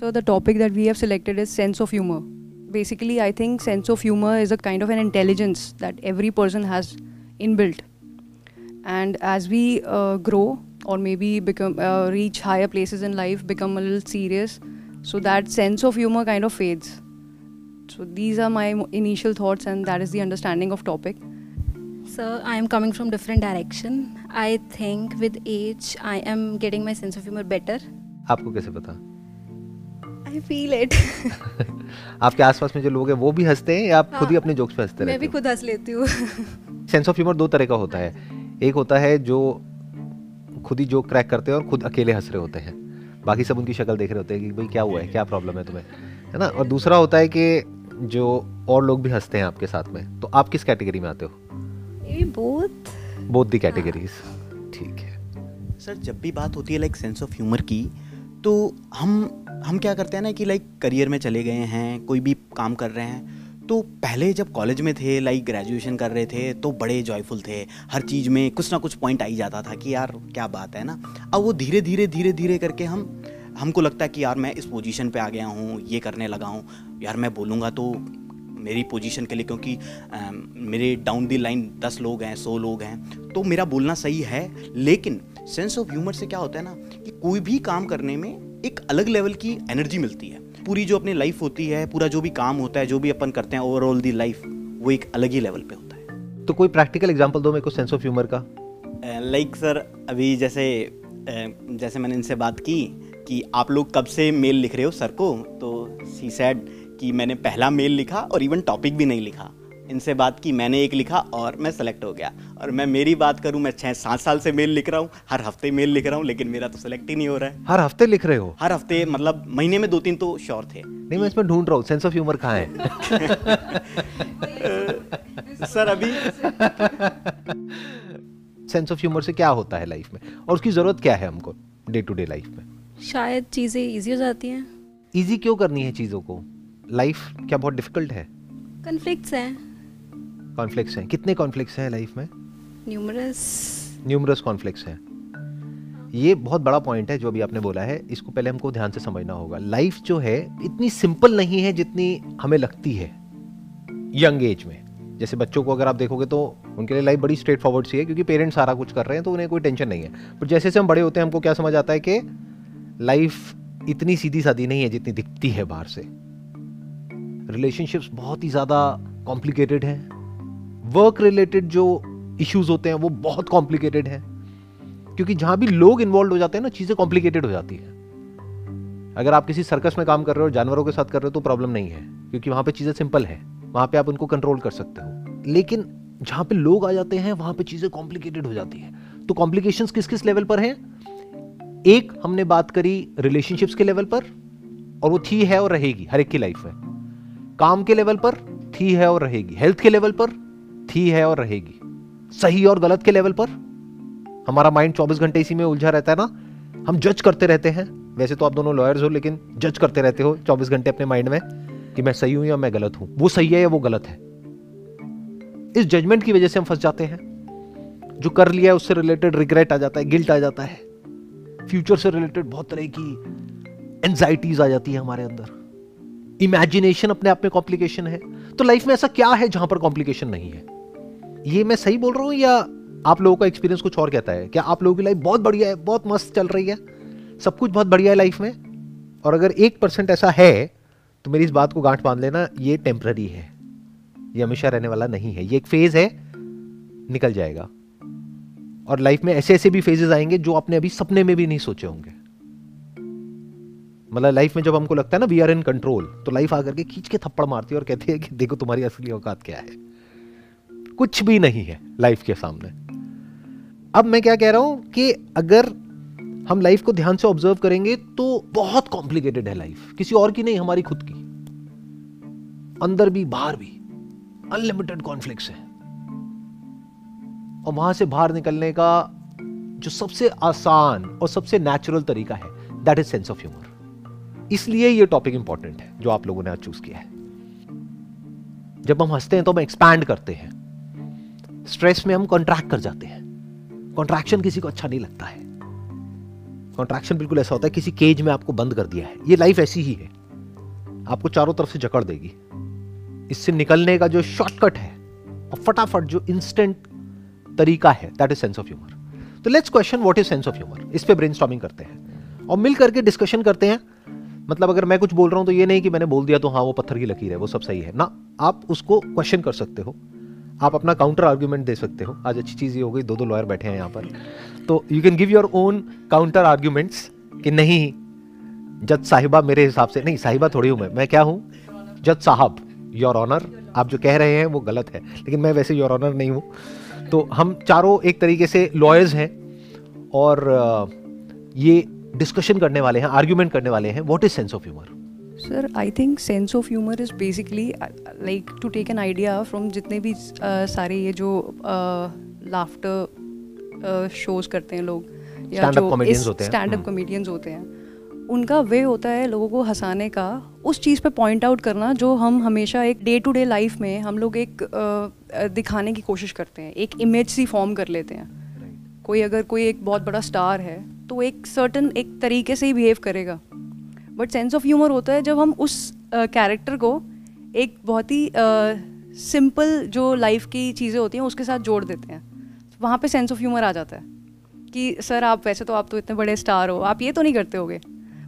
So the topic that we have selected is sense of humor. Basically, I think sense of humor is a kind of an intelligence that every person has inbuilt. And as we uh, grow or maybe become uh, reach higher places in life, become a little serious, so that sense of humor kind of fades. So these are my mo- initial thoughts, and that is the understanding of topic. So I am coming from different direction. I think with age I am getting my sense of humor better. आपको कैसे पता I feel it. आपके आसपास में जो लोग हैं वो भी हँसते हैं या आप खुद ही हाँ, अपने जोक्स पे हँसते मैं भी खुद हंस लेती हूँ। सेंस ऑफ़ ह्यूमर दो तरह का होता है। एक होता है जो खुद ही जोक क्रैक करते हैं और खुद अकेले हंस रहे होते हैं। बाकी सब उनकी शक्ल देख रहे होते हैं कि भाई क्या हुआ है क्या प्रॉब्लम है तुम्हें है ना? और दूसरा होता है कि जो और लोग भी हँसते हैं आपके साथ में तो आप किस कैटेगरी में आते हो? both. बोथ दी कैटेगरीज ठीक है। सर जब भी बात होती है लाइक सेंस ऑफ़ ह्यूमर की तो हम हम क्या करते हैं ना कि लाइक करियर में चले गए हैं कोई भी काम कर रहे हैं तो पहले जब कॉलेज में थे लाइक ग्रेजुएशन कर रहे थे तो बड़े जॉयफुल थे। हर चीज़ में कुछ ना कुछ पॉइंट आई जाता था कि यार क्या बात है ना? अब वो धीरे धीरे धीरे धीरे करके हम हमको लगता है कि यार मैं इस पोजीशन पे आ गया हूँ ये करने लगा हूँ। यार मैं बोलूँगा तो मेरी पोजीशन के लिए क्योंकि अम, मेरे डाउन दी लाइन दस लोग हैं सौ लोग हैं तो मेरा बोलना सही है लेकिन सेंस ऑफ़ ह्यूमर से क्या होता है ना कि कोई भी काम करने में एक अलग लेवल की एनर्जी मिलती है। पूरी जो अपनी लाइफ होती है पूरा जो भी काम होता है जो भी अपन करते हैं ओवरऑल दी लाइफ वो एक अलग ही लेवल पे होता है। तो कोई प्रैक्टिकल एग्जांपल दो मेरे को सेंस ऑफ़ ह्यूमर का? लाइक सर अभी जैसे जैसे मैंने इनसे बात की कि आप लोग कब से मेल लिख रहे हो सर को तो सी सैड कि मैंने पहला मेल लिखा और इवन टॉपिक भी नहीं लिखा। इनसे बात की मैंने एक लिखा और मैं सेलेक्ट हो गया। और मैं मेरी बात करूँ मैं छः सात साल से मेल लिख रहा हूँ हर हफ़्ते मेल लिख रहा हूँ लेकिन मेरा तो सेलेक्ट ही नहीं हो रहा है। हर हफ़्ते लिख रहे हो? हर हफ़्ते मतलब महीने में दो तीन तो श्योर थे। नहीं मैं इसमें ढूंढ रहा हूँ सेंस ऑफ़ ह्यूमर कहाँ है? सर अभी सेंस ऑफ़ ह्यूमर से क्या होता है लाइफ में? और उसकी ज़रूरत क्या है हमको डे टू डे लाइफ में? शायद चीज़ें इजी हो जाती हैं। इजी क्यों करनी है चीज़ों को? लाइफ क्या बहुत डिफ़िकल्ट है? कन्फ्लिक्ट्स हैं। कॉन्फ्लिक्ट्स हैं? कितने कॉन्फ्लिक्ट्स हैं लाइफ में? न्यूमरस न्यूमरस कॉन्फ्लिक्ट्स हैं। ये बहुत बड़ा पॉइंट है जो अभी आपने बोला है। इसको पहले हमको ध्यान से समझना होगा। लाइफ जो है इतनी सिंपल नहीं है जितनी हमें लगती है। यंग एज में। जैसे बच्चों को अगर आप देखोगे तो उनके लिए लाइफ बड़ी स्ट्रेट फॉरवर्ड सी है क्योंकि पेरेंट्स सारा कुछ कर रहे हैं तो उन्हें कोई टेंशन नहीं है। पर जैसे जैसे हम बड़े होते हैं हमको क्या समझ आता है कि लाइफ इतनी सीधी सादी नहीं है जितनी दिखती है बाहर से। रिलेशनशिप्स बहुत ही ज़्यादा कॉम्प्लिकेटेड हैं। वर्क रिलेटेड जो इश्यूज़ होते हैं, वो बहुत कॉम्प्लिकेटेड हैं। क्योंकि जहाँ भी लोग इन्वॉल्व हो जाते हैं ना, चीज़ें कॉम्प्लिकेटेड हो जाती हैं। अगर आप किसी सर्कस में काम कर रहे हो, जानवरों के साथ कर रहे हो तो प्रॉब्लम नहीं है। क्योंकि वहाँ पे चीज़ें सिंपल है। वहाँ पे आप उनको कंट्रोल कर सकते हो। लेकिन जहाँ पे लोग आ जाते हैं, वहाँ पे चीज़ें कॉम्प्लिकेटेड हो जाती है। तो कॉम्प्लिकेशंस किस किस लेवल पर है? एक, हमने बात करी रिलेशनशिप्स के लेवल पर, और वो थी, है और रहेगी। हर एक की लाइफ में काम के लेवल पर, थी, है और रहेगी। हेल्थ के लेवल पर थी, है और रहेगी। सही और गलत के लेवल पर? हमारा माइंड 24 घंटे इसी में उलझा रहता है ना? हम जज करते रहते हैं। वैसे तो आप दोनों लॉयर्स हो, लेकिन जज करते रहते हो 24 घंटे अपने माइंड में कि मैं सही हूँ या मैं गलत हूँ। वो सही है या वो गलत है? इस जजमेंट की वजह से हम फंस जाते हैं। जो कर लिया है, उससे रिलेटेड रिग्रेट आ जाता है गिल्ट आ जाता है। फ्यूचर से रिलेटेड बहुत तरह की एंजाइटीज आ जाती है हमारे अंदर। इमेजिनेशन अपने आप में कॉम्प्लिकेशन है। तो लाइफ में ऐसा क्या है जहाँ पर कॉम्प्लिकेशन नहीं है? ये मैं सही बोल रहा हूँ या आप लोगों का एक्सपीरियंस कुछ और कहता है? क्या आप लोगों की लाइफ बहुत बढ़िया है, बहुत मस्त चल रही है? सब कुछ बहुत बढ़िया है लाइफ में? और अगर एक परसेंट ऐसा है तो मेरी इस बात को गांठ बाँध लेना, ये टेम्प्ररी है। ये हमेशा रहने वाला नहीं है। ये एक फ़ेज़ है, निकल जाएगा। और लाइफ में ऐसे ऐसे भी फेजेस आएँगे जो आपने अभी सपने में भी नहीं सोचे होंगे। मतलब लाइफ में जब हमको लगता है ना वी आर इन कंट्रोल तो लाइफ आकर के खींच के थप्पड़ मारती है और कहती है कि, देखो तुम्हारी असली औकात क्या है? कुछ भी नहीं है लाइफ के सामने। अब मैं क्या कह रहा हूँ कि अगर हम लाइफ को ध्यान से ऑब्ज़र्व करेंगे तो बहुत कॉम्प्लिकेटेड है लाइफ किसी और की नहीं, हमारी खुद की। अंदर भी, बाहर भी। अनलिमिटेड कॉन्फ्लिक्ट्स है। और वहाँ से बाहर निकलने का जो सबसे आसान और सबसे नेचुरल तरीका है that is sense of humour इसलिए ये टॉपिक इंपॉर्टेंट है, जो आप लोगों ने आज चूज़ किया है। जब हम हँसते हैं तो हम एक्सपैंड करते हैं। स्ट्रेस में हम कॉन्ट्रैक्ट कर जाते हैं। कॉन्ट्रैक्शन किसी को अच्छा नहीं लगता है। कॉन्ट्रैक्शन बिल्कुल ऐसा होता है, किसी केज में आपको बंद कर दिया है। ये लाइफ ऐसी ही है। आपको चारों तरफ़ से जकड़ देगी। इससे निकलने का जो शॉर्टकट है, और फटाफट जो इंस्टेंट तरीका है that is sense of humour तो let's question what is sense of humour इस पे ब्रेनस्टॉर्मिंग करते हैं। और मिल करके डिस्कशन करते हैं। मतलब अगर मैं कुछ बोल रहा हूँ तो ये नहीं कि मैंने बोल दिया तो हाँ वो पत्थर की लकीर है, वो सब सही है। ना, आप उसको क्वेश्चन कर सकते हो। आप अपना काउंटर आर्ग्यूमेंट दे सकते हो। आज अच्छी चीज़ ये हो गई दो दो लॉयर बैठे हैं यहाँ पर। तो you can give your own counter arguments कि नहीं, जज साहिबा मेरे हिसाब से, नहीं, साहिबा थोड़ी हूँ मैं। मैं क्या हूँ? जज साहब योर ऑनर आप जो कह रहे हैं, वो गलत है। लेकिन मैं वैसे योर ऑनर नहीं हूँ। तो हम चारों एक तरीके से लॉयर्स हैं और ये डिस्कशन करने वाले हैं आर्ग्यूमेंट करने वाले हैं। What is sense of humour sir I think sense of humour is basically like to take an idea from जितने भी uh, सारे ये जो लाफ्टर uh, शोज़ uh, करते हैं लोग या जो स्टैंड अप कॉमेडियंस होते हैं उनका वे होता है लोगों को हंसाने का उस चीज़ पे पॉइंट आउट करना जो हम हमेशा एक डे टू डे लाइफ में हम लोग एक दिखाने की कोशिश करते हैं एक इमेज सी फॉर्म कर लेते हैं। Right. कोई अगर कोई एक बहुत बड़ा स्टार है तो एक सर्टन एक तरीके से ही बिहेव करेगा। बट सेंस ऑफ़ ह्यूमर होता है जब हम उस कैरेक्टर को एक बहुत ही सिंपल जो लाइफ की चीज़ें होती हैं, उसके साथ जोड़ देते हैं। वहाँ पे सेंस ऑफ़ ह्यूमर आ जाता है कि, सर, आप वैसे तो आप तो इतने बड़े स्टार हो। आप ये तो नहीं करते होगे।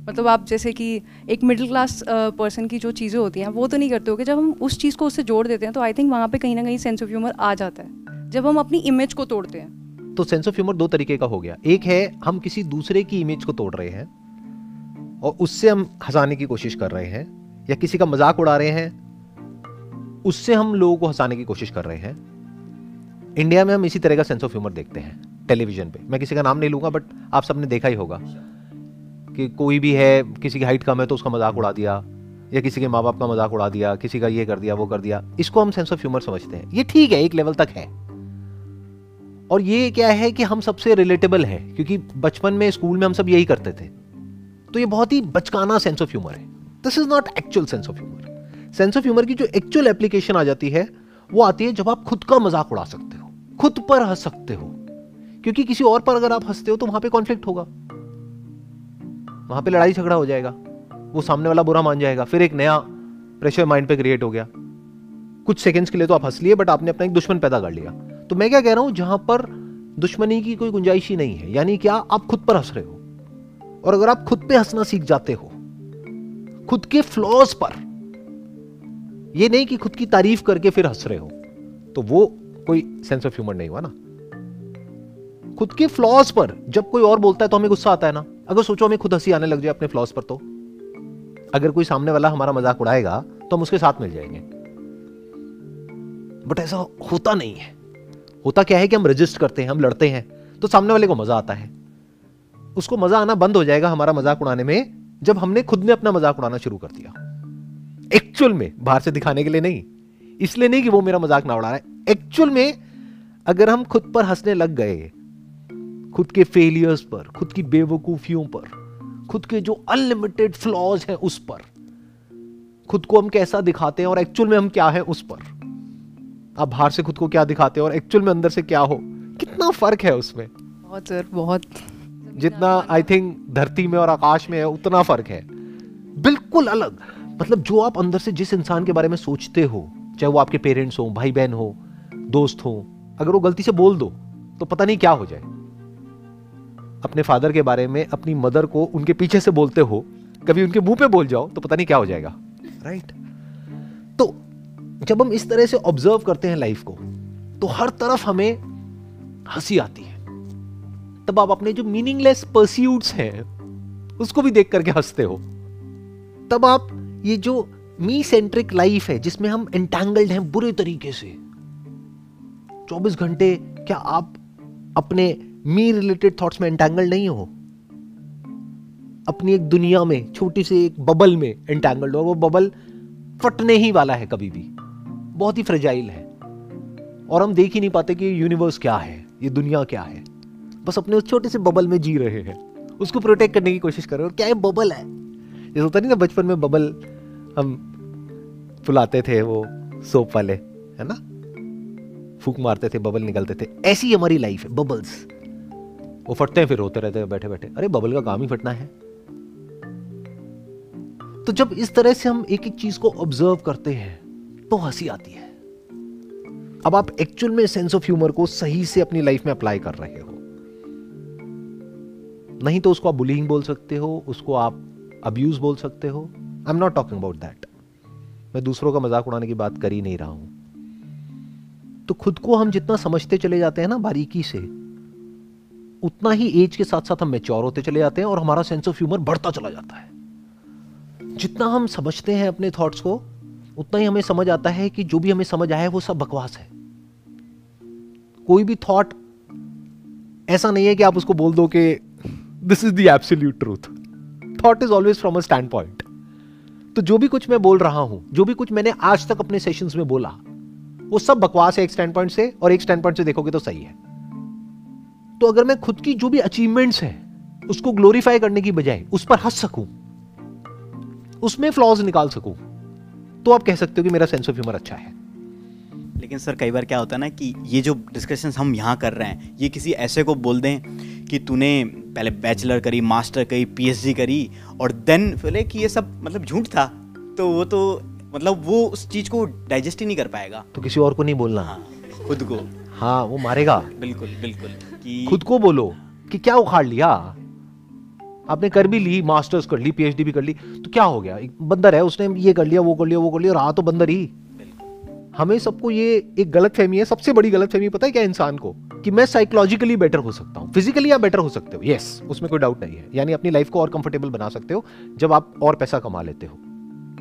मतलब आप जैसे कि एक मिडिल क्लास पर्सन की जो चीज़ें होती हैं, वो तो नहीं करते होगे। जब हम उस चीज़ को उससे जोड़ देते हैं तो आई थिंक वहाँ पे कहीं ना कहीं सेंस ऑफ़ ह्यूमर आ जाता है। जब हम अपनी इमेज को तोड़ते हैं। तो सेंस ऑफ़ ह्यूमर दो तरीके का हो गया। एक है, हम किसी दूसरे की इमेज को तोड़ रहे हैं। और उससे हम हंसाने की कोशिश कर रहे हैं, या किसी का मज़ाक उड़ा रहे हैं, उससे हम लोगों को हंसाने की कोशिश कर रहे हैं। इंडिया में हम इसी तरह का सेंस ऑफ़ ह्यूमर देखते हैं टेलीविज़न पे। मैं किसी का नाम नहीं लूँगा बट आप सबने देखा ही होगा कि कोई भी है, किसी की हाइट कम है तो उसका मज़ाक उड़ा दिया, या किसी के माँ बाप का मज़ाक उड़ा दिया, किसी का ये कर दिया, वो कर दिया। इसको हम सेंस ऑफ़ ह्यूमर समझते हैं। ये ठीक है, एक लेवल तक है। और ये क्या है कि हम सबसे रिलेटेबल है, क्योंकि बचपन में स्कूल में हम सब यही करते थे। तो ये बहुत ही बचकाना सेंस ऑफ़ ह्यूमर है। This is not actual sense of humour sense of humour की जो एक्चुअल एप्लीकेशन आ जाती है, वो आती है जब आप खुद का मज़ाक उड़ा सकते हो, खुद पर हंस सकते हो। क्योंकि किसी और पर अगर आप हँसते हो तो वहाँ पे कॉन्फ्लिक्ट होगा। वहाँ पे लड़ाई झगड़ा हो जाएगा। वो सामने वाला बुरा मान जाएगा। फिर एक नया प्रेशर माइंड पे क्रिएट हो गया। कुछ सेकंड्स के लिए तो आप हंस लिए बट आपने अपना एक दुश्मन पैदा कर लिया। तो मैं क्या कह रहा हूँ, जहाँ पर दुश्मनी की कोई गुंजाइश ही नहीं है। यानी क्या आप खुद पर हंस रहे हो? और अगर आप खुद पे हंसना सीख जाते हो, खुद के फ्लॉज पर, ये नहीं कि खुद की तारीफ़ करके फिर हंस रहे हो तो वो कोई सेंस ऑफ़ ह्यूमर नहीं हुआ ना। खुद के फ्लॉज पर जब कोई और बोलता है तो हमें गुस्सा आता है ना। अगर सोचो हमें खुद हँसी आने लग जाए अपने फ्लॉज पर तो। अगर कोई सामने वाला हमारा मज़ाक उड़ाएगा तो हम उसके साथ मिल जाएँगे। बट ऐसा होता नहीं है। होता क्या है कि हम रजिस्ट करते हैं, हम लड़ते हैं तो सामने वाले को मज़ा आता है। उसको मज़ा आना बंद हो जाएगा हमारा मज़ाक उड़ाने में, जब हमने खुद ने अपना मज़ाक उड़ाना शुरू कर दिया। एक्चुअल में, बाहर से दिखाने के लिए नहीं। इसलिए नहीं कि वो मेरा मज़ाक ना उड़ा रहा है एक्चुअल में, अगर हम खुद पर हंसने लग गए, खुद के फेलियर्स पर, खुद की बेवकूफियों पर, खुद के जो अनलिमिटेड फ्लॉज हैं उस पर, खुद को हम कैसा दिखाते हैं और एक्चुअल में हम क्या हैं उस पर? आप बाहर से खुद को क्या दिखाते हैं और एक्चुअल में अंदर से क्या हो? कितना फ़र्क है उसमें? बहुत सर, बहुत। जितना आई थिंक धरती में और आकाश में है, उतना फ़र्क है। बिल्कुल अलग। मतलब जो आप अंदर से जिस इंसान के बारे में सोचते हो, चाहे वो आपके पेरेंट्स हो भाई बहन हो, दोस्त हो, अगर वो गलती से बोल दो तो पता नहीं क्या हो जाए। अपने फादर के बारे में, अपनी मदर को उनके पीछे से बोलते हो, कभी उनके मुँह पे बोल जाओ तो पता नहीं क्या हो जाएगा। Right right? तो जब हम इस तरह से ऑब्ज़र्व करते हैं लाइफ को तो हर तरफ़ हमें हँसी आती है। तब आप अपने जो मीनिंगलेस परस्यूट्स हैं, उसको भी देख करके हँसते हो। तब आप ये जो मी सेंट्रिक लाइफ है, जिसमें हम एंटेंगल्ड हैं बुरे तरीके से 24 घंटे क्या आप अपने मी रिलेटेड थॉट्स में एंटेंगल्ड नहीं हो? अपनी एक दुनिया में, छोटी सी एक बबल में एंटेंगल्ड और वो बबल फटने ही वाला है कभी भी। बहुत ही फ्रेजाइल है। और हम देख ही नहीं पाते कि यूनिवर्स क्या है, ये दुनिया क्या है। बस अपने उस छोटे से बबल में जी रहे हैं। उसको प्रोटेक्ट करने की कोशिश कर रहे हो। क्या ये बबल है? जैसे होता नहीं ना, बचपन में बबल हम फुलाते थे वो सोप वाले, है ना? फूक मारते थे बबल निकलते थे। ऐसी हमारी लाइफ है बबल्स वो फटते हैं फिर, रोते रहते हैं बैठे बैठे अरे बबल का काम ही फटना है। तो जब इस तरह से हम एक एक चीज़ को ऑब्ज़र्व करते हैं तो हँसी आती है। अब आप एक्चुअल में सेंस ऑफ़ ह्यूमर को सही से अपनी लाइफ में अप्लाई कर रहे हो। नहीं तो उसको आप बुलिंग बोल सकते हो, उसको आप अब्यूज बोल सकते हो। I am not talking about that मैं दूसरों का मज़ाक उड़ाने की बात कर ही नहीं रहा हूँ। तो खुद को हम जितना समझते चले जाते हैं ना बारीकी से, उतना ही एज के साथ साथ हम मेच्योर होते चले जाते हैं और हमारा सेंस ऑफ़ ह्यूमर बढ़ता चला जाता है। जितना हम समझते हैं अपने थॉट्स को, उतना ही हमें समझ आता है कि जो भी हमें समझ आया है वो सब बकवास है। कोई भी थॉट ऐसा नहीं है कि आप उसको बोल दो कि this is the absolute truth thought is always from a standpoint तो जो भी कुछ मैं बोल रहा हूँ जो भी कुछ मैंने आज तक अपने सेशंस में बोला वो सब बकवास है एक स्टैंड पॉइंट से और एक स्टैंड पॉइंट से देखोगे तो सही है। तो अगर मैं खुद की जो भी अचीवमेंट्स है उसको ग्लोरीफाई करने की बजाय उस पर हंस सकूँ उसमें फ्लॉज निकाल सकूँ तो आप कह सकते हो कि मेरा सेंस ऑफ़ ह्यूमर अच्छा है। लेकिन सर कई बार क्या होता है ना कि ये जो डिस्कशन हम यहाँ कर रहे हैं ये किसी ऐसे को बोल दें कि तूने पहले बैचलर करी मास्टर करी पीएचडी करी और देन बोले कि ये सब मतलब झूठ था। तो वो तो मतलब वो उस चीज़ को डाइजेस्ट ही नहीं कर पाएगा। तो किसी और को नहीं बोलना? हाँ खुद को। हाँ वो मारेगा। बिल्कुल बिल्कुल कि खुद को बोलो कि क्या उखाड़ लिया? आपने कर भी ली मास्टर्स कर ली पीएचडी भी कर ली तो क्या हो गया? एक बंदर है उसने ये कर लिया वो कर लिया वो कर लिया रहा तो बंदर ही। हमें सबको ये एक गलत फहमी है सबसे बड़ी गलत फहमी पता है क्या इंसान को? कि मैं साइकोलॉजिकली बेटर हो सकता हूँ। फिजिकली आप बेटर हो सकते हो। यस उसमें कोई डाउट नहीं है। यानी अपनी लाइफ को और कंफर्टेबल बना सकते हो, जब आप और पैसा कमा लेते हो।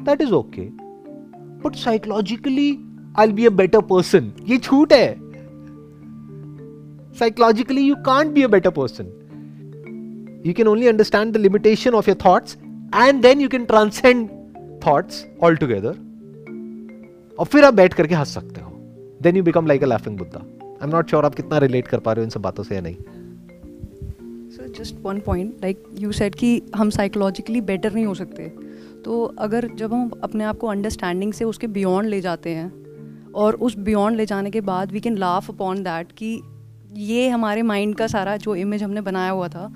That is okay but psychologically I be a better person ये झूठ है। Psychologically you can't be a better person you can only understand the limitation of your thoughts and then you can transcend thoughts altogether. और फिर आप बैठ करके हंस सकते हो। Then you become like a laughing Buddha I am not sure आप कितना रिलेट कर पा रहे हो इन सब बातों से या नहीं। Sir just one point like you said कि हम साइकोलॉजिकली बेटर नहीं हो सकते। तो अगर जब हम अपने आप को अंडरस्टैंडिंग से उसके बियॉन्ड ले जाते हैं और उस बियॉन्ड ले जाने के बाद we can laugh upon that कि ये हमारे माइंड का सारा जो इमेज हमने बनाया हुआ था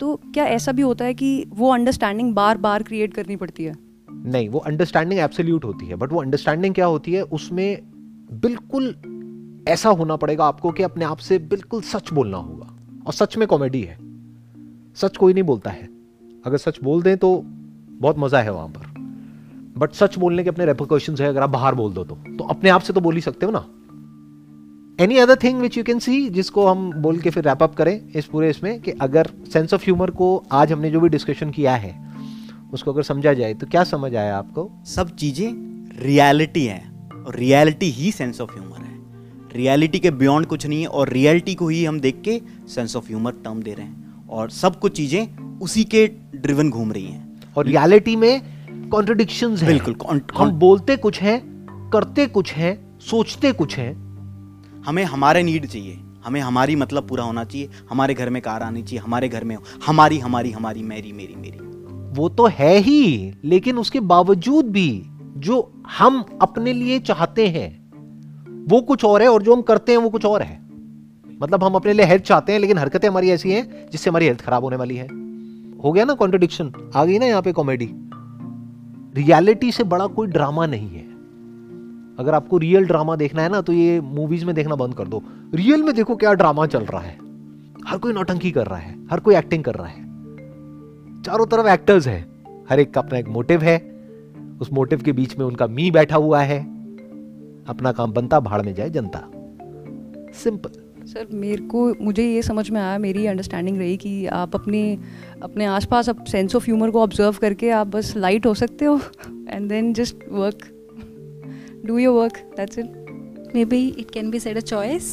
तो क्या ऐसा भी होता है कि वो अंडरस्टैंडिंग बार बार क्रिएट करनी पड़ती है? नहीं वो अंडरस्टैंडिंग एब्सोल्यूट होती है बट वो अंडरस्टैंडिंग क्या होती है? उसमें बिल्कुल ऐसा होना पड़ेगा आपको कि अपने आप से बिल्कुल सच बोलना होगा। और सच में कॉमेडी है। सच कोई नहीं बोलता है। अगर सच बोल दें तो बहुत मज़ा है वहाँ पर। बट सच बोलने के अपने रेपोकेशन है अगर आप बाहर बोल दो तो, तो अपने आप से तो बोल ही सकते हो ना। Any other thing which you can see जिसको हम बोल के फिर रैप अप करें इस पूरे इसमें कि अगर सेंस ऑफ़ ह्यूमर को आज हमने जो भी डिस्कशन किया है उसको अगर समझा जाए तो क्या समझ आया आपको? सब चीज़ें रियलिटी है। और रियलिटी ही सेंस ऑफ़ ह्यूमर है। रियलिटी के बियॉन्ड कुछ नहीं है और रियलिटी को ही हम देख के सेंस ऑफ़ ह्यूमर टर्म दे रहे हैं। और सब कुछ चीज़ें उसी के ड्रिवन घूम रही हैं। और रियलिटी में कॉन्ट्रोडिक्शन बिल्कुल हम बोलते कुछ हैं करते कुछ हैं सोचते कुछ हैं। हमें हमारे नीड चाहिए। हमें हमारी मतलब पूरा होना चाहिए। हमारे घर में कार आनी चाहिए। हमारे घर में हमारी हमारी हमारी मेरी मेरी मेरी। वो तो है ही लेकिन उसके बावजूद भी जो हम अपने लिए चाहते हैं वो कुछ और है और जो हम करते हैं वो कुछ और है। मतलब हम अपने लिए हेल्थ चाहते हैं, लेकिन हरकतें हमारी ऐसी हैं जिससे हमारी हेल्थ खराब होने वाली है। हो गया ना कॉन्ट्रोडिक्शन आ गई ना यहाँ पे कॉमेडी रियलिटी से बड़ा कोई ड्रामा नहीं है। अगर आपको रियल ड्रामा देखना है ना तो ये मूवीज़ में देखना बंद कर दो। रियल में देखो क्या ड्रामा चल रहा है। हर कोई नौटंकी कर रहा है, हर कोई एक्टिंग कर रहा है। चारों तरफ़ एक्टर्स है। हर एक का अपना एक मोटिव है। उस मोटिव के बीच में उनका मी बैठा हुआ है। अपना काम बनता भाड़ में जाए जनता। सिंपल सर मेरे को मुझे ये समझ में आया मेरी अंडरस्टैंडिंग रही कि आप अपने अपने आसपास अब सेंस ऑफ़ ह्यूमर को ऑब्ज़र्व करके आप बस लाइट हो सकते हो and then just work do your work that's it. Maybe it can be said a choice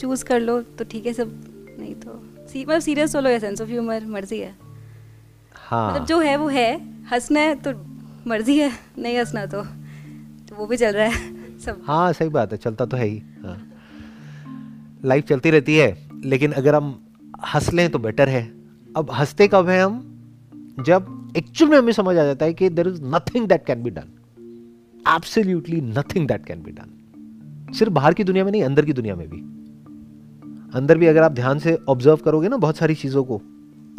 choose कर लो तो ठीक है सब नहीं तो सी मतलब सीरियस हो लो या सेंस ऑफ़ ह्यूमर मर्ज़ी है। हाँ। मतलब जो है वो है हंसना है तो मर्ज़ी है नहीं हंसना तो। वो भी चल रहा है, सब। हाँ सही बात है, चलता तो है ही हाँ। लाइफ चलती रहती है, लेकिन अगर हम हंस लें तो बेटर है। अब हँसते कब हैं हम? जब एक्चुअल में हमें समझ आ जाता है कि there is nothing that can be done absolutely nothing that can be done सिर्फ़ बाहर की दुनिया में नहीं, अंदर की दुनिया में भी। अंदर भी अगर आप ध्यान से ऑब्ज़र्व करोगे ना बहुत सारी चीज़ों को,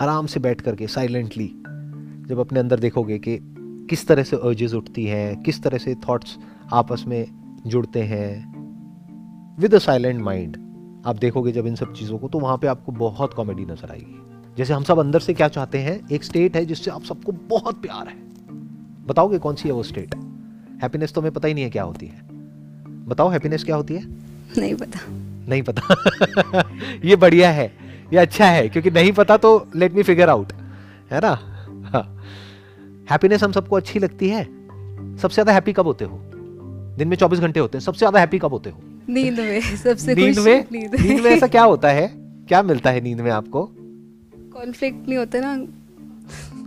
आराम से बैठ करके साइलेंटली जब अपने अंदर देखोगे कि किस तरह से अर्जेस उठती हैं किस तरह से थॉट्स आपस में जुड़ते हैं? विद अ साइलेंट माइंड आप देखोगे जब इन सब चीज़ों को तो वहाँ पे आपको बहुत कॉमेडी नज़र आएगी। जैसे हम सब अंदर से क्या चाहते हैं एक स्टेट है जिससे आप सबको बहुत प्यार है। बताओगे कौन सी है वो स्टेट हैप्पीनेस तो हमें पता ही नहीं है क्या होती है। बताओ हैप्पीनेस क्या होती है? नहीं पता। नहीं पता। ये बढ़िया है ये अच्छा है क्योंकि नहीं पता तो लेट मी फिगर आउट है ना? हैप्पीनेस हम सबको अच्छी लगती है। सबसे ज़्यादा हैप्पी कब होते हो? दिन में 24 घंटे होते हैं सबसे ज़्यादा हैप्पी कब होते हो? नींद में सबसे नींद में? नींद नींद में ऐसा क्या होता है? क्या मिलता है नींद में आपको? कॉन्फ्लिक्ट नहीं होते ना।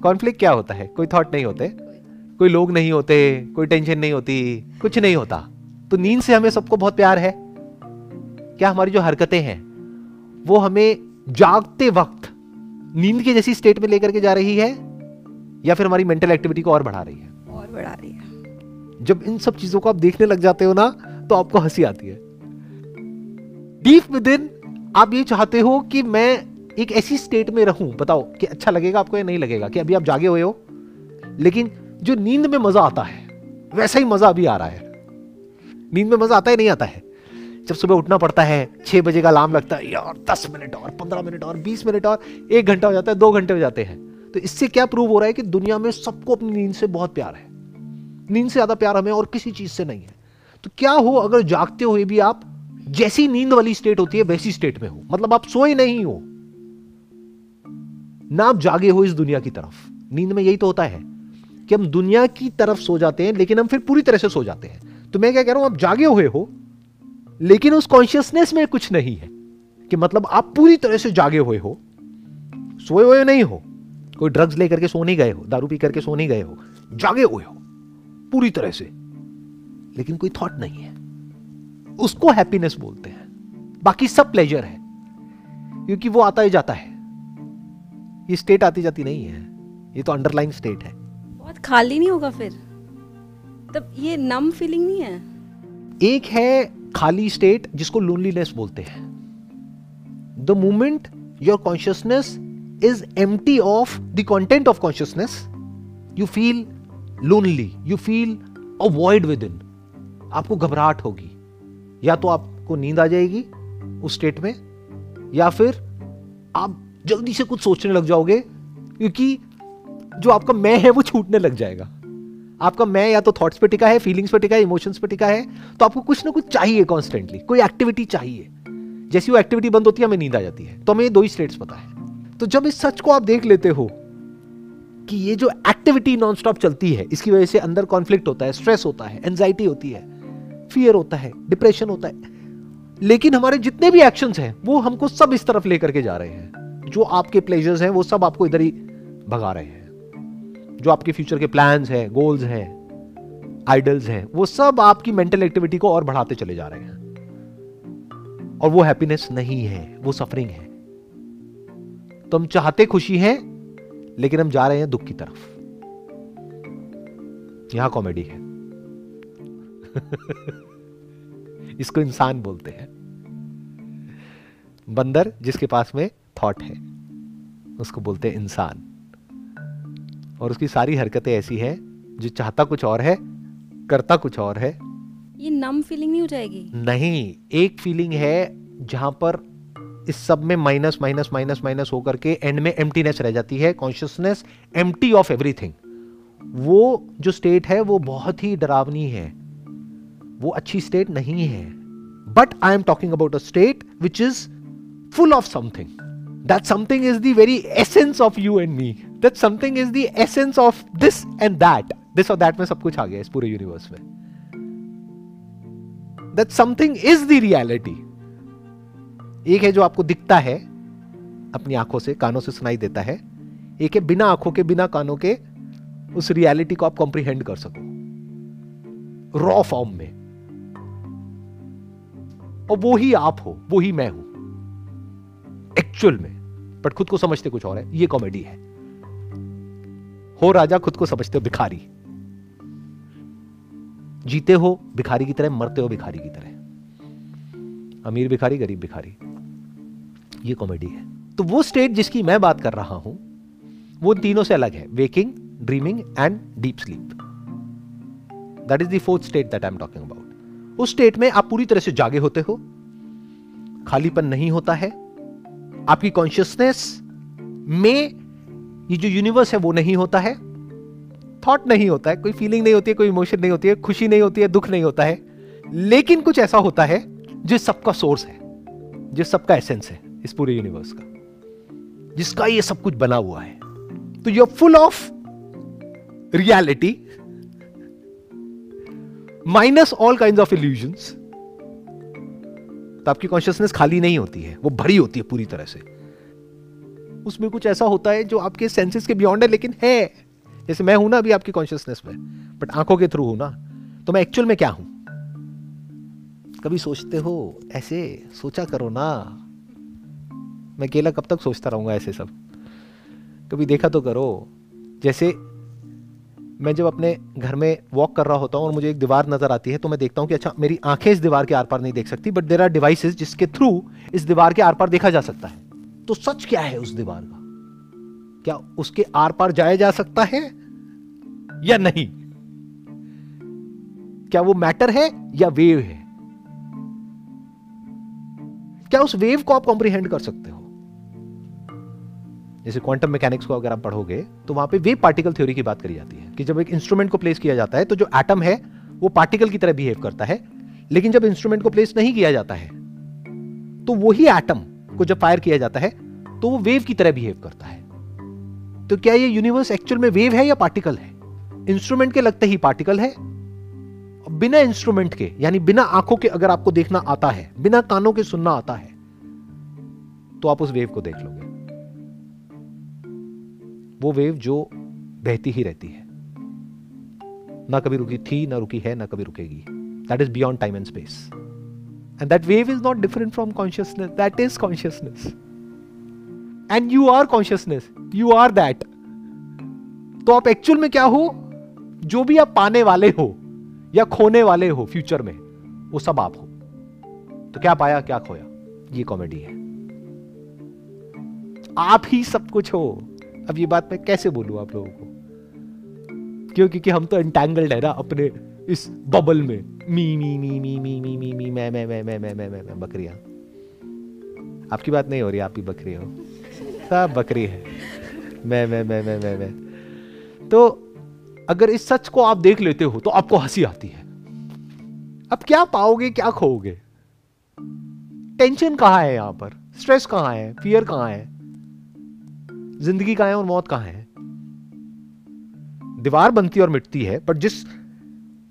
कॉन्फ्लिक्ट क्या होता है? कोई थॉट नहीं होते? कोई लोग नहीं होते कोई टेंशन नहीं होती कुछ नहीं होता। तो नींद से हमें सबको बहुत प्यार है। क्या हमारी जो हरकतें हैं वो हमें जागते वक्त नींद की जैसी स्टेट में लेकर के जा रही है? या फिर हमारी मेंटल एक्टिविटी को और बढ़ा रही है? और बढ़ा रही है। जब इन सब चीज़ों को आप देखने लग जाते हो ना तो आपको हँसी आती है। डीप विद इन आप ये चाहते हो कि मैं एक ऐसी स्टेट में रहूँ बताओ कि अच्छा लगेगा आपको या नहीं लगेगा कि अभी आप जागे हुए हो? लेकिन जो नींद में मज़ा आता है वैसा ही मज़ा अभी आ रहा है। नींद में मज़ा आता है नहीं आता है? जब सुबह उठना पड़ता है छह बजे का अलार्म लगता है यार दस मिनट और पंद्रह मिनट और बीस मिनट और एक घंटा हो जाता है दो घंटे हो जाते हैं। तो इससे क्या प्रूव हो रहा है कि दुनिया में सबको अपनी नींद से बहुत प्यार है। नींद से ज़्यादा प्यार हमें और किसी चीज़ से नहीं है। तो क्या हो अगर जागते हुए भी आप जैसी नींद वाली स्टेट होती है, वैसी स्टेट में हो। मतलब आप सोए नहीं हो। ना आप जागे हो इस दुनिया की तरफ़। नींद में यही तो होता है कि हम दुनिया की तरफ़ सो जाते हैं, लेकिन हम फिर पूरी तरह से सो जाते हैं। तो मैं क्या कह रहा हूँ, आप जागे हुए हो, लेकिन उस कॉन्शियसनेस में कुछ नहीं है कि मतलब आप पूरी तरह से जागे हुए हो, सोए हुए नहीं हो। कोई ड्रग्स लेकर के सो नहीं गए हो दारू पी करके सो नहीं गए हो जागे हुए हो पूरी तरह से। लेकिन कोई थॉट नहीं है। उसको हैप्पीनेस बोलते हैं। बाकी सब प्लेजर है। क्योंकि वो आता ही जाता है। ये स्टेट आती जाती नहीं है। ये तो अंडरलाइन स्टेट है। बहुत खाली नहीं होगा फिर? तब ये नम फीलिंग नहीं है? एक है खाली स्टेट जिसको लोनलीनेस बोलते हैं। The moment your consciousness empty of the content of consciousness you feel lonely you feel a void within आपको घबराहट होगी। या तो आपको नींद आ जाएगी उस स्टेट में, या फिर आप जल्दी से कुछ सोचने लग जाओगे, क्योंकि जो आपका मैं है, वो छूटने लग जाएगा। आपका मैं या तो थॉट्स पे टिका है फीलिंग्स पे टिका है इमोशंस पे टिका है तो आपको कुछ ना कुछ चाहिए कॉन्स्टेंटली कोई एक्टिविटी चाहिए। जैसी वो एक्टिविटी बंद होती है, हमें नींद आ जाती है। तो हमें ये दो ही स्टेट्स पता है। तो जब इस सच को आप देख लेते हो कि ये जो एक्टिविटी नॉन स्टॉप चलती है, इसकी वजह से अंदर कॉन्फ्लिक्ट होता है स्ट्रेस होता है एंजाइटी होती है फियर होता है डिप्रेशन होता है। लेकिन हमारे जितने भी एक्शंस हैं, वो हमको सब इस तरफ़ लेकर के जा रहे हैं। जो आपके प्लेजर्स हैं, वो सब आपको इधर ही भगा रहे हैं। जो आपके फ्यूचर के प्लान्स हैं गोल्स हैं आइडल्स हैं, वो सब आपकी मेंटल एक्टिविटी को और बढ़ाते चले जा रहे हैं। और वो हैप्पीनेस नहीं है, वो सफरिंग है। तो हम चाहते खुशी है लेकिन हम जा रहे हैं दुख की तरफ़। यहाँ कॉमेडी है। इसको इंसान बोलते हैं। बंदर जिसके पास में थॉट है उसको बोलते हैं इंसान। और उसकी सारी हरकतें ऐसी हैं जो चाहता कुछ और है करता कुछ और है। ये नम फीलिंग नहीं हो जाएगी? नहीं एक फीलिंग है जहाँ पर इस सब में माइनस माइनस माइनस माइनस होकर के एंड में एम्प्टीनेस रह जाती है कॉन्शियसनेस एम्प्टी ऑफ़ एवरीथिंग वो जो स्टेट है, वो बहुत ही डरावनी है। वो अच्छी स्टेट नहीं है। But I am talking about a state which is full of something that something is the very essence of you and me that something is the essence of this and that this और that में सब कुछ आ गया इस पूरे universe में। That something is the reality एक है जो आपको दिखता है, अपनी आँखों से, कानों से सुनाई देता है। एक है बिना आँखों के, बिना कानों के, उस रियलिटी को आप कॉम्प्रीहेंड कर सको। रॉ फॉर्म में। और वो ही आप हो, वो ही मैं हूँ। एक्चुअल में। बट खुद को समझते कुछ और है। ये कॉमेडी है। हो राजा, खुद को समझते हो भिखारी। जीते हो, भिखारी की तरह, मरते हो भिखारी की तरह। अमीर भिखारी, गरीब भिखारी। ये कॉमेडी है। तो वो स्टेट जिसकी मैं बात कर रहा हूँ, वो तीनों से अलग है waking dreaming and deep sleep that is the fourth state that I am talking about उस स्टेट में आप पूरी तरह से जागे होते हो, खालीपन नहीं होता है, आपकी कॉन्शियसनेस में ये जो यूनिवर्स है वो नहीं होता है थॉट नहीं होता है, कोई फीलिंग नहीं होती है, कोई इमोशन नहीं होती है, खुशी नहीं होती है, दुख नहीं होता है, लेकिन कुछ ऐसा होता है जो सबका सोर्स है, जो सबका एसेंस है। इस पूरे यूनिवर्स का, जिसका ये सब कुछ बना हुआ है। तो you full of reality minus all kind of illusions तो आपकी कॉन्शियसनेस खाली नहीं होती है, वो भरी होती है पूरी तरह से। उसमें कुछ ऐसा होता है जो आपके सेंसेस के बियॉन्ड है, लेकिन है। जैसे मैं हूँ ना, अभी आपकी कॉन्शियसनेस में बट आँखों के थ्रू हूँ ना तो मैं एक्चुअल में क्या हूँ? कभी सोचते हो, ऐसे सोचा करो ना। मैं अकेला कब तक सोचता रहूँगा ऐसे सब? कभी देखा तो करो। जैसे मैं जब अपने घर में वॉक कर रहा होता हूँ और मुझे एक दीवार नज़र आती है तो मैं देखता हूँ कि अच्छा मेरी आँखें इस दीवार के आर पार नहीं देख सकती बट देर आर डिवाइसेस जिसके थ्रू इस दीवार के आर पार देखा जा सकता है। तो सच क्या है उस दीवार का? क्या उसके आर पार जाया जा सकता है या नहीं? क्या वो मैटर है या वेव है? क्या उस वेव को आप कॉम्प्रीहेंड कर सकते हो? जैसे क्वांटम मैकेनिक्स को अगर आप पढ़ोगे तो वहाँ पे वेव पार्टिकल थ्योरी की बात करी जाती है कि जब एक इंस्ट्रूमेंट को प्लेस किया जाता है तो जो एटम है, वो पार्टिकल की तरह बिहेव करता है। लेकिन जब इंस्ट्रूमेंट को प्लेस नहीं किया जाता है तो वही एटम को जब फायर किया जाता है तो वो वेव की तरह बिहेव करता है। तो क्या ये यूनिवर्स एक्चुअल में वेव है या पार्टिकल है? इंस्ट्रूमेंट के लगते ही पार्टिकल है। बिना इंस्ट्रूमेंट के, यानी बिना आँखों के अगर आपको देखना आता है, बिना कानों के सुनना आता है तो आप उस वेव को देख लोगे। वो वेव जो बहती ही रहती है। ना कभी रुकी थी, ना रुकी है, ना कभी रुकेगी। That is beyond time and space and that wave is not different from consciousness that is consciousness and you are consciousness you are that तो आप एक्चुअल में क्या हो? जो भी आप पाने वाले हो, या खोने वाले हो फ्यूचर में, वो सब आप हो। तो क्या पाया, क्या खोया? ये कॉमेडी है। आप ही सब कुछ हो। अब ये बात मैं कैसे बोलूँ आप लोगों को क्यों क्योंकि हम तो एंटेंगल्ड है ना अपने इस बबल में मी मी मी मी मी मी मी मी मैं मैं मैं मैं मैं मैं मैं मैं बकरियाँ आपकी बात नहीं हो रही आप ही बकरी हो सब बकरी है मैं मैं मैं मैं मैं मैं तो अगर इस सच को आप देख लेते हो तो आपको हँसी आती है अब क्या पाओगे क्या खोओगे टेंशन कहाँ है यहाँ पर स्ट्रेस कहाँ है फियर कहाँ है ज़िंदगी कहाँ है और मौत कहाँ है। दीवार बनती और मिटती है बट जिस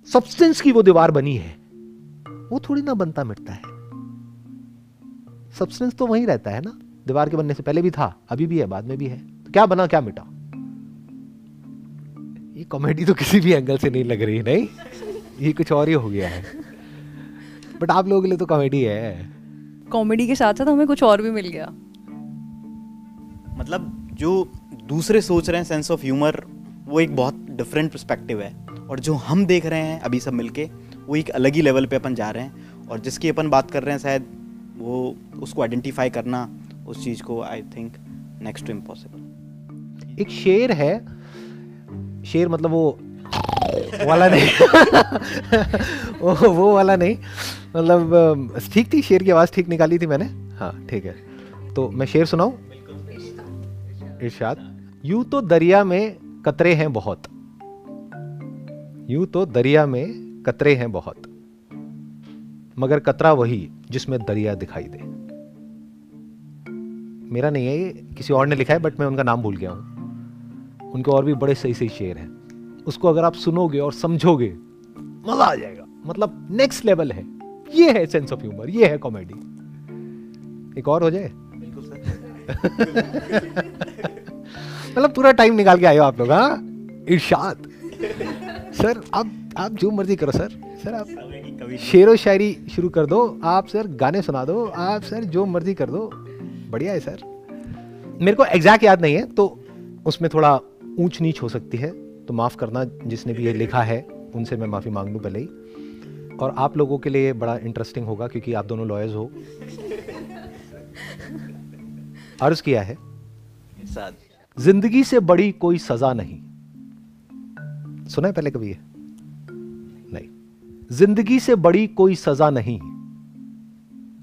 सब्सटेंस की वो दीवार बनी है वो थोड़ी ना बनता मिटता है। सब्सटेंस तो वही रहता है ना दीवार के बनने से पहले भी था अभी भी है बाद में भी है। तो क्या बना क्या मिटा? ये कॉमेडी तो किसी भी एंगल से नहीं लग रही नहीं? ये कुछ और ही हो गया है। बट आप लोगों के लिए तो कॉमेडी है। कॉमेडी के साथ साथ हमें कुछ और भी मिल गया। मतलब जो दूसरे सोच रहे हैं सेंस ऑफ़ ह्यूमर वो एक बहुत डिफरेंट पर्सपेक्टिव है। और जो हम देख रहे हैं अभी सब मिलके, वो एक अलग ही लेवल पे अपन जा रहे हैं। और जिसकी अपन बात कर रहे हैं शायद, वो उसको आइडेंटिफाई करना, उस चीज़ को I think next to impossible एक शेर है। शेर मतलब वो वाला नहीं। वो वो वाला नहीं। मतलब ठीक थी, शेर की आवाज़ ठीक निकाली थी मैंने। हाँ ठीक है। तो मैं शेर सुनाऊं? इरशाद यूँ तो दरिया में कतरे हैं बहुत। यूँ तो दरिया में कतरे हैं बहुत। मगर कतरा वही जिसमें दरिया दिखाई दे। मेरा नहीं है ये किसी और ने लिखा है बट मैं उनका नाम भूल गया हूँ। उनके और भी बड़े सही सही शेर हैं। उसको अगर आप सुनोगे और समझोगे मज़ा आ जाएगा। मतलब नेक्स्ट लेवल है। ये है सेंस ऑफ़ ह्यूमर ये है कॉमेडी एक और हो जाए? बिल्कुल सर। मतलब पूरा टाइम निकाल के आए हो आप लोग हाँ? इरशाद। सर आप आप जो मर्ज़ी करो सर। सर आप शेर व शायरी शुरू कर दो। आप सर गाने सुना दो। आप सर जो मर्ज़ी कर दो। बढ़िया है सर। मेरे को एग्जैक्ट याद नहीं है तो उसमें थोड़ा ऊंच नीच हो सकती है। तो माफ़ करना जिसने भी ये लिखा है उनसे मैं माफ़ी मांग लूँ पहले ही। और आप लोगों के लिए बड़ा इंटरेस्टिंग होगा क्योंकि आप दोनों लॉयर्स हो। अर्ज़ किया है। साथ ज़िंदगी से बड़ी कोई सजा नहीं। सुना है पहले कभी ये? नहीं। ज़िंदगी से बड़ी कोई सजा नहीं।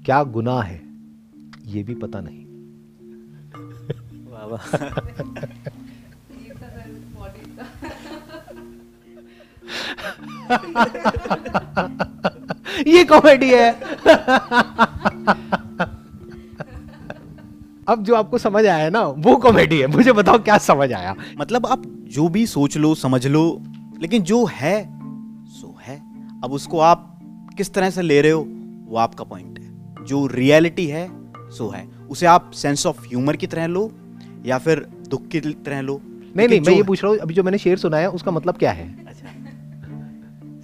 क्या गुनाह है? ये भी पता नहीं। ये कॉमेडी है। अब जो आपको समझ आया है ना वो कॉमेडी है। मुझे बताओ क्या समझ आया। मतलब आप जो भी सोच लो समझ लो लेकिन जो है सो है। अब उसको आप किस तरह से ले रहे हो वो आपका पॉइंट है। जो रियलिटी है सो है। उसे आप सेंस ऑफ़ ह्यूमर की तरह लो या फिर दुख की तरह लो। नहीं नहीं मैं ये पूछ रहा हूँ अभी जो मैंने शेर सुना है उसका मतलब क्या है? अच्छा।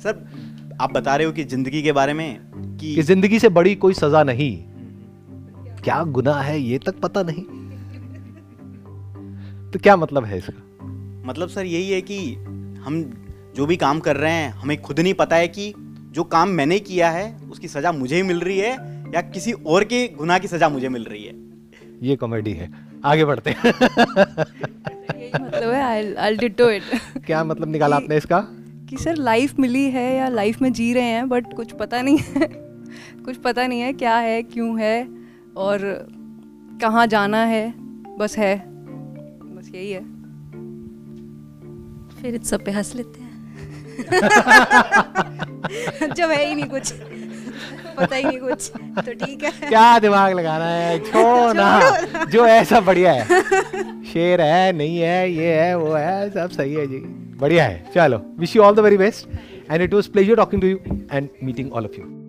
सर आप बता रहे हो कि ज़िंदगी के बारे में कि कि ज़िंदगी से बड़ी कोई सजा नहीं। क्या गुनाह है ये तक पता नहीं। तो क्या मतलब है इसका? मतलब सर यही है कि हम जो भी काम कर रहे हैं हमें खुद नहीं पता है कि जो काम मैंने किया है उसकी सजा मुझे ही मिल रही है या किसी और के गुनाह की सजा मुझे मिल रही है। ये कॉमेडी है। आगे बढ़ते हैं। मतलब है आई डिटो इट क्या मतलब निकाला आपने इसका? कि सर लाइफ मिली है या लाइफ में जी रहे हैं बट कुछ पता नहीं है। कुछ पता नहीं है क्या है क्यों है। और कहाँ जाना है? बस है। बस यही है। फिर इस सब पे हंस लेते हैं। जब है ही नहीं कुछ। पता ही नहीं कुछ। तो ठीक है। क्या दिमाग लगाना है? छोड़ो ना। जो है सब बढ़िया है। शेर है नहीं है ये है वो है सब सही है जी। बढ़िया है। चलो wish you all the very best and it was pleasure talking to you and meeting all of you